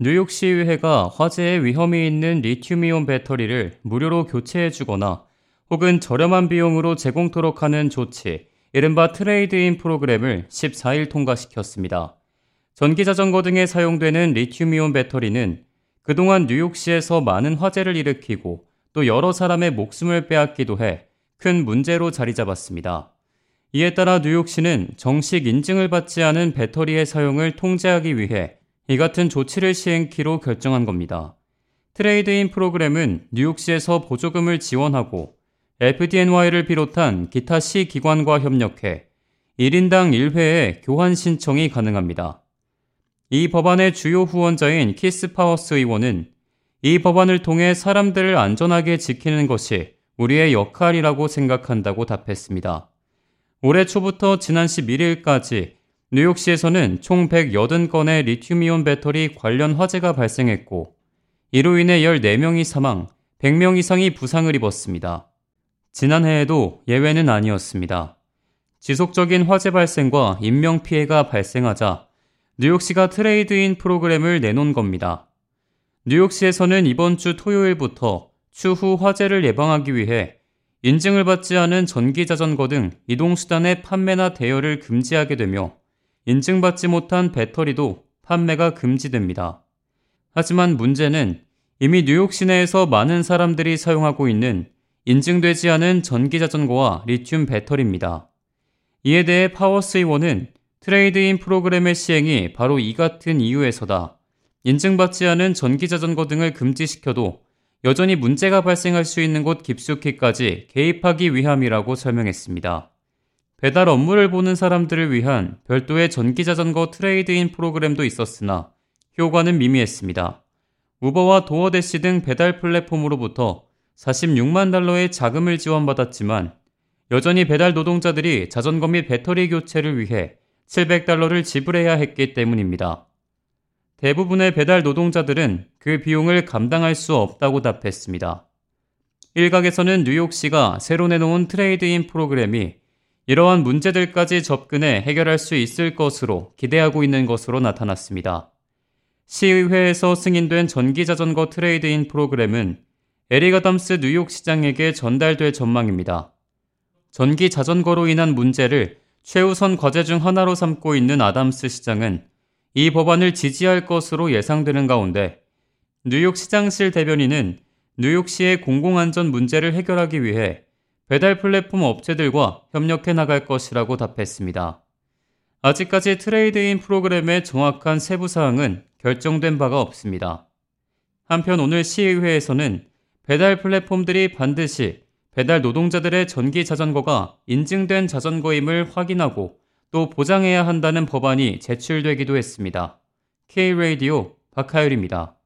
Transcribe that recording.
뉴욕시의회가 화재에 위험이 있는 리튬이온 배터리를 무료로 교체해주거나 혹은 저렴한 비용으로 제공토록 하는 조치, 이른바 트레이드인 프로그램을 14일 통과시켰습니다. 전기자전거 등에 사용되는 리튬이온 배터리는 그동안 뉴욕시에서 많은 화재를 일으키고 또 여러 사람의 목숨을 빼앗기도 해 큰 문제로 자리 잡았습니다. 이에 따라 뉴욕시는 정식 인증을 받지 않은 배터리의 사용을 통제하기 위해 이 같은 조치를 시행키로 결정한 겁니다. trade-in 프로그램은 뉴욕시에서 보조금을 지원하고 FDNY를 비롯한 기타 시 기관과 협력해 1인당 1회의 교환 신청이 가능합니다. 이 법안의 주요 후원자인 키스 파워스 의원은 이 법안을 통해 사람들을 안전하게 지키는 것이 우리의 역할이라고 생각한다고 답했습니다. 올해 초부터 지난 11일까지 뉴욕시에서는 총 180건의 리튬이온 배터리 관련 화재가 발생했고 이로 인해 14명이 사망, 100명 이상이 부상을 입었습니다. 지난해에도 예외는 아니었습니다. 지속적인 화재 발생과 인명 피해가 발생하자 뉴욕시가 트레이드인 프로그램을 내놓은 겁니다. 뉴욕시에서는 이번 주 토요일부터 추후 화재를 예방하기 위해 인증을 받지 않은 전기 자전거 등 이동수단의 판매나 대여를 금지하게 되며 인증받지 못한 배터리도 판매가 금지됩니다. 하지만 문제는 이미 뉴욕 시내에서 많은 사람들이 사용하고 있는 인증되지 않은 전기 자전거와 리튬 배터리입니다. 이에 대해 파워스 의원은 trade-in 프로그램의 시행이 바로 이 같은 이유에서다. 인증받지 않은 전기 자전거 등을 금지시켜도 여전히 문제가 발생할 수 있는 곳 깊숙이까지 개입하기 위함이라고 설명했습니다. 배달 업무를 보는 사람들을 위한 별도의 전기자전거 트레이드인 프로그램도 있었으나 효과는 미미했습니다. 우버와 도어대시 등 배달 플랫폼으로부터 46만 달러의 자금을 지원받았지만 여전히 배달 노동자들이 자전거 및 배터리 교체를 위해 700달러를 지불해야 했기 때문입니다. 대부분의 배달 노동자들은 그 비용을 감당할 수 없다고 답했습니다. 일각에서는 뉴욕시가 새로 내놓은 trade-in 프로그램이 이러한 문제들까지 접근해 해결할 수 있을 것으로 기대하고 있는 것으로 나타났습니다. 시의회에서 승인된 전기자전거 trade-in 프로그램은 에릭 아담스 뉴욕시장에게 전달될 전망입니다. 전기 자전거로 인한 문제를 최우선 과제 중 하나로 삼고 있는 아담스 시장은 이 법안을 지지할 것으로 예상되는 가운데 뉴욕 시장실 대변인은 뉴욕시의 공공안전 문제를 해결하기 위해 배달 플랫폼 업체들과 협력해 나갈 것이라고 답했습니다. 아직까지 트레이드인 프로그램의 정확한 세부 사항은 결정된 바가 없습니다. 한편 오늘 시의회에서는 배달 플랫폼들이 반드시 배달 노동자들의 전기 자전거가 인증된 자전거임을 확인하고 또 보장해야 한다는 법안이 제출되기도 했습니다. K-Radio 박하율입니다.